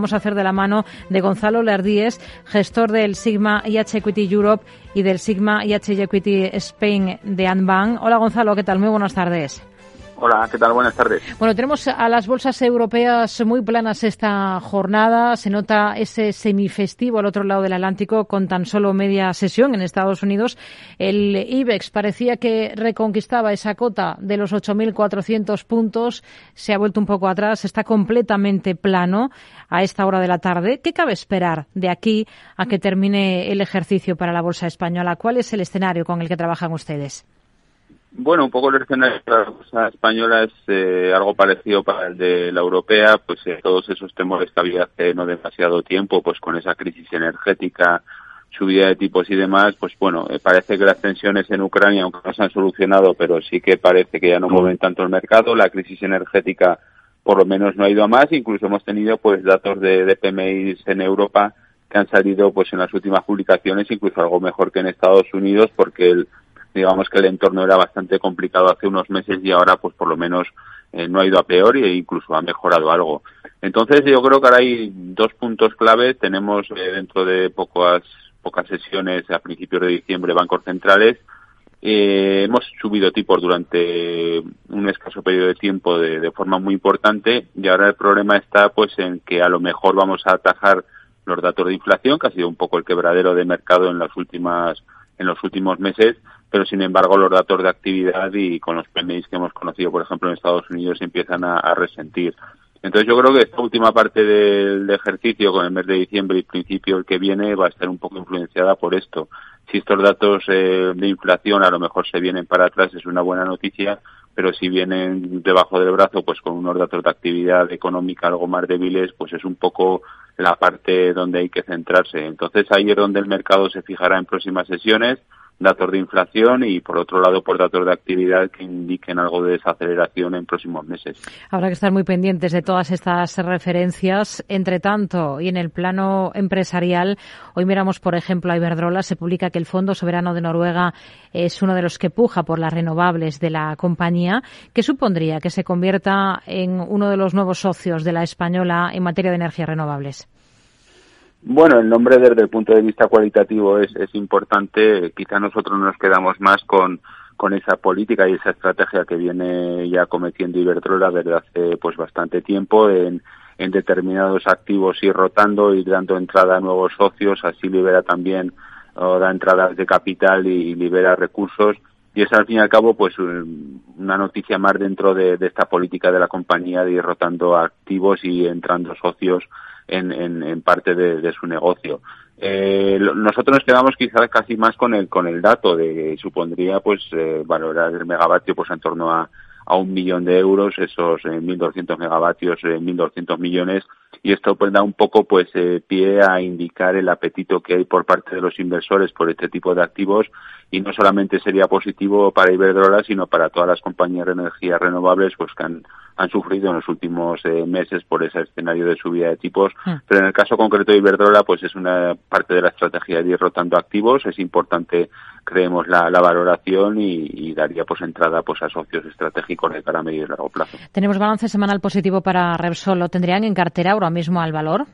Vamos a hacer de la mano de Gonzalo Lardíez, gestor del Sigma IH Equity Europe y del Sigma IH Equity Spain de Anbank. Hola Gonzalo, ¿qué tal? Muy buenas tardes. Hola, ¿qué tal? Buenas tardes. Bueno, tenemos a las bolsas europeas muy planas esta jornada. Se nota ese semifestivo al otro lado del Atlántico con tan solo media sesión en Estados Unidos. El IBEX parecía que reconquistaba esa cota de los 8.400 puntos. Se ha vuelto un poco atrás. Está completamente plano a esta hora de la tarde. ¿Qué cabe esperar de aquí a que termine el ejercicio para la bolsa española? ¿Cuál es el escenario con el que trabajan ustedes? Bueno, un poco el escenario de la bolsa española es eh, algo parecido para el de la europea, pues eh, todos esos temores que había hace no demasiado tiempo, pues con esa crisis energética, subida de tipos y demás, pues bueno, eh, parece que las tensiones en Ucrania, aunque no se han solucionado, pero sí que parece que ya no mueven tanto el mercado, la crisis energética por lo menos no ha ido a más, incluso hemos tenido pues datos de, de PMI en Europa que han salido pues en las últimas publicaciones incluso algo mejor que en Estados Unidos porque el digamos que el entorno era bastante complicado hace unos meses y ahora pues por lo menos eh, no ha ido a peor e incluso ha mejorado algo. Entonces yo creo que ahora hay dos puntos claves. Tenemos eh, dentro de pocas, pocas sesiones a principios de diciembre bancos centrales. Eh, hemos subido tipos durante un escaso periodo de tiempo de, de, forma muy importante y ahora el problema está pues en que a lo mejor vamos a atajar los datos de inflación, que ha sido un poco el quebradero de mercado en las últimas en los últimos meses pero sin embargo los datos de actividad y con los PMIs que hemos conocido, por ejemplo, en Estados Unidos empiezan a, a resentir. Entonces yo creo que esta última parte del, ejercicio, con el mes de diciembre y principio el que viene, va a estar un poco influenciada por esto. Si estos datos eh, de inflación a lo mejor se vienen para atrás es una buena noticia, pero si vienen debajo del brazo, pues con unos datos de actividad económica algo más débiles, pues es un poco la parte donde hay que centrarse. Entonces ahí es donde el mercado se fijará en próximas sesiones datos de inflación y por otro lado por datos de actividad que indiquen algo de desaceleración en próximos meses. Habrá que estar muy pendientes de todas estas referencias. Entre tanto, y en el plano empresarial, hoy miramos, por ejemplo, a Iberdrola. Se publica que el Fondo Soberano de Noruega es uno de los que puja por las renovables de la compañía. ¿Qué supondría que se convierta en uno de los nuevos socios de la española en materia de energías renovables? Bueno, el nombre desde el punto de vista cualitativo es, es importante. Quizá nosotros nos quedamos más con, con esa política y esa estrategia que viene ya cometiendo Iberdrola desde hace pues bastante tiempo en, en determinados activos ir rotando, ir dando entrada a nuevos socios, así libera también o da entradas de capital y, libera recursos y es al fin y al cabo pues una noticia más dentro de, de esta política de la compañía de ir rotando activos y entrando socios en, en, en parte de, de, su negocio. Eh, nosotros nos quedamos quizás casi más con el con el dato de supondría pues eh, valorar el megavatio pues en torno a, a un millón de euros esos eh, 1.200 megavatios eh, 1.200 millones y esto pues da un poco pues eh, pie a indicar el apetito que hay por parte de los inversores por este tipo de activos y no solamente sería positivo para Iberdrola sino para todas las compañías de energía renovables pues que han han sufrido en los últimos eh, meses por ese escenario de subida de tipos. Mm. Pero en el caso concreto de Iberdrola, pues es una parte de la estrategia de ir rotando activos. Es importante, creemos, la, la valoración y, y, daría pues entrada pues a socios estratégicos de cara a medio y largo plazo. Tenemos balance semanal positivo para Repsol. ¿Lo tendrían en cartera ahora mismo al valor?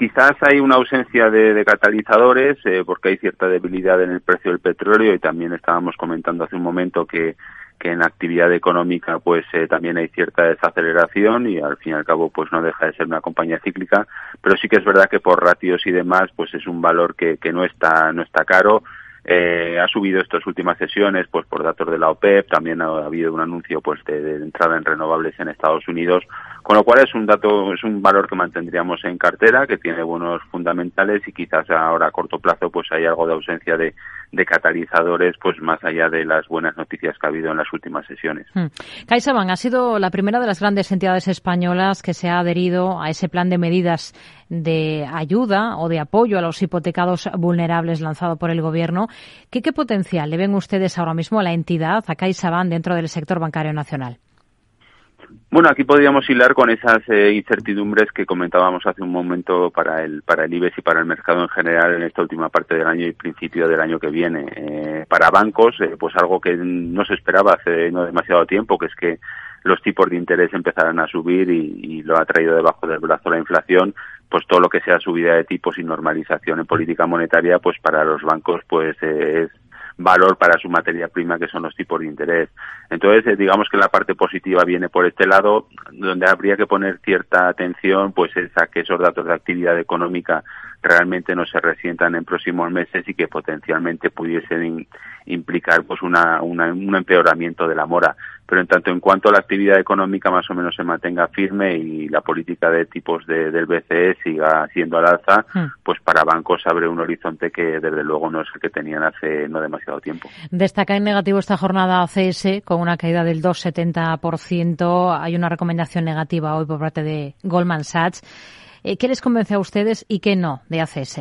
Quizás hay una ausencia de, de catalizadores eh, porque hay cierta debilidad en el precio del petróleo y también estábamos comentando hace un momento que que en actividad económica pues eh, también hay cierta desaceleración y al fin y al cabo pues no deja de ser una compañía cíclica pero sí que es verdad que por ratios y demás pues es un valor que, que no está no está caro eh, ha subido estas últimas sesiones pues por datos de la OPEP también ha, habido un anuncio pues de, de, entrada en renovables en Estados Unidos con lo cual es un dato es un valor que mantendríamos en cartera que tiene buenos fundamentales y quizás ahora a corto plazo pues hay algo de ausencia de, de catalizadores pues más allá de las buenas noticias que ha habido en las últimas sesiones. Hmm. CaixaBank ha sido la primera de las grandes entidades españolas que se ha adherido a ese plan de medidas de ayuda o de apoyo a los hipotecados vulnerables lanzado por el Gobierno. ¿Qué, qué potencial le ven ustedes ahora mismo a la entidad, a CaixaBank, dentro del sector bancario nacional? Bueno, aquí podríamos hilar con esas eh, incertidumbres que comentábamos hace un momento para el para el IBEX y para el mercado en general en esta última parte del año y principio del año que viene. Eh, para bancos, eh, pues algo que no se esperaba hace no demasiado tiempo, que es que los tipos de interés empezaran a subir y, lo ha traído debajo del brazo la inflación, pues todo lo que sea subida de tipos y normalización en política monetaria, pues para los bancos pues es valor para su materia prima, que son los tipos de interés. Entonces, eh, digamos que la parte positiva viene por este lado, donde habría que poner cierta atención, pues es a que esos datos de actividad económica realmente no se resientan en próximos meses y que potencialmente pudiesen implicar pues una, un empeoramiento de la mora. Pero en tanto en cuanto a la actividad económica más o menos se mantenga firme y la política de tipos de, del BCE siga siendo al alza, hmm. pues para bancos abre un horizonte que desde luego no es el que tenían hace no demasiado tiempo. Destaca en negativo esta jornada ACS con una caída del 2,70%. Hay una recomendación negativa hoy por parte de Goldman Sachs. Eh, ¿Qué les convence a ustedes y qué no de ACS?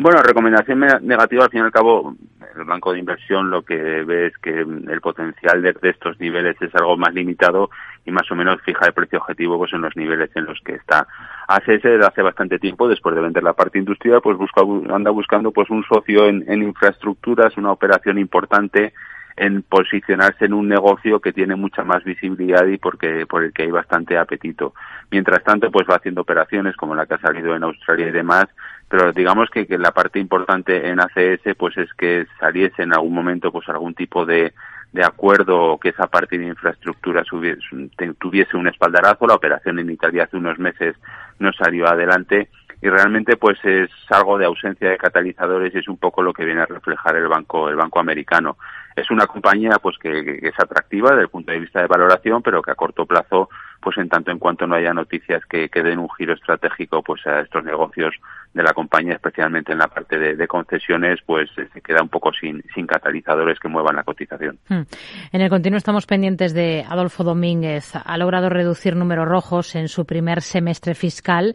Bueno, recomendación negativa, al fin y al cabo, el banco de inversión lo que ve es que el potencial de, estos niveles es algo más limitado y más o menos fija el precio objetivo pues en los niveles en los que está. ACS desde hace bastante tiempo, después de vender la parte industrial, pues busca, anda buscando pues un socio en, en infraestructuras, una operación importante en posicionarse en un negocio que tiene mucha más visibilidad y porque por el que hay bastante apetito. Mientras tanto, pues va haciendo operaciones como la que ha salido en Australia y demás, pero digamos que, que la parte importante en ACS pues es que saliese en algún momento pues algún tipo de, de acuerdo o que esa parte de infraestructura tuviese un espaldarazo. La operación en Italia hace unos meses no salió adelante y realmente pues es algo de ausencia de catalizadores y es un poco lo que viene a reflejar el banco el banco americano es una compañía pues que, es atractiva desde el punto de vista de valoración pero que a corto plazo pues en tanto en cuanto no haya noticias que, den un giro estratégico pues a estos negocios de la compañía especialmente en la parte de, concesiones pues se queda un poco sin, sin catalizadores que muevan la cotización. Hmm. en el continuo estamos pendientes de Adolfo Domínguez. Ha logrado reducir números rojos en su primer semestre fiscal.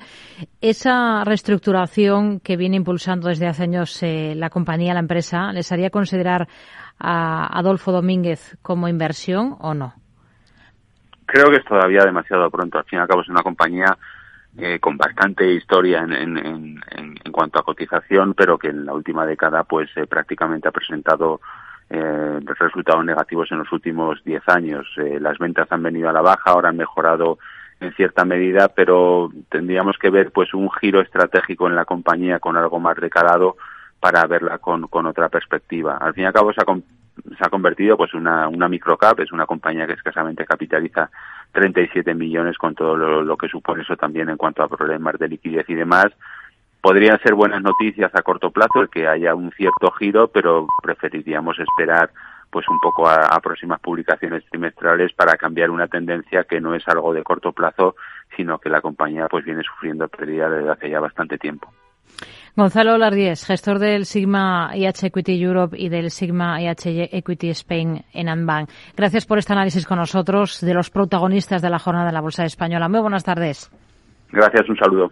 Esa reestructuración que viene impulsando desde hace años eh, la compañía la empresa les haría considerar a Adolfo Domínguez como inversión o no? Creo que es todavía demasiado pronto. Al fin y al cabo es una compañía eh, con bastante historia en, en, en, cuanto a cotización, pero que en la última década pues eh, prácticamente ha presentado eh, resultados negativos en los últimos 10 años. Eh, las ventas han venido a la baja, ahora han mejorado en cierta medida, pero tendríamos que ver pues un giro estratégico en la compañía con algo más recalado para verla con, con otra perspectiva. Al fin y al cabo se ha, se ha convertido pues una, una microcap, es una compañía que escasamente capitaliza 37 millones con todo lo, que supone eso también en cuanto a problemas de liquidez y demás. Podrían ser buenas noticias a corto plazo el que haya un cierto giro, pero preferiríamos esperar pues un poco a, a, próximas publicaciones trimestrales para cambiar una tendencia que no es algo de corto plazo, sino que la compañía pues viene sufriendo pérdidas desde hace ya bastante tiempo. Gonzalo Lardies, gestor del Sigma IH Equity Europe y del Sigma IH Equity Spain en Anbank. Gracias por este análisis con nosotros de los protagonistas de la jornada de la Bolsa Española. Muy buenas tardes. Gracias, un saludo.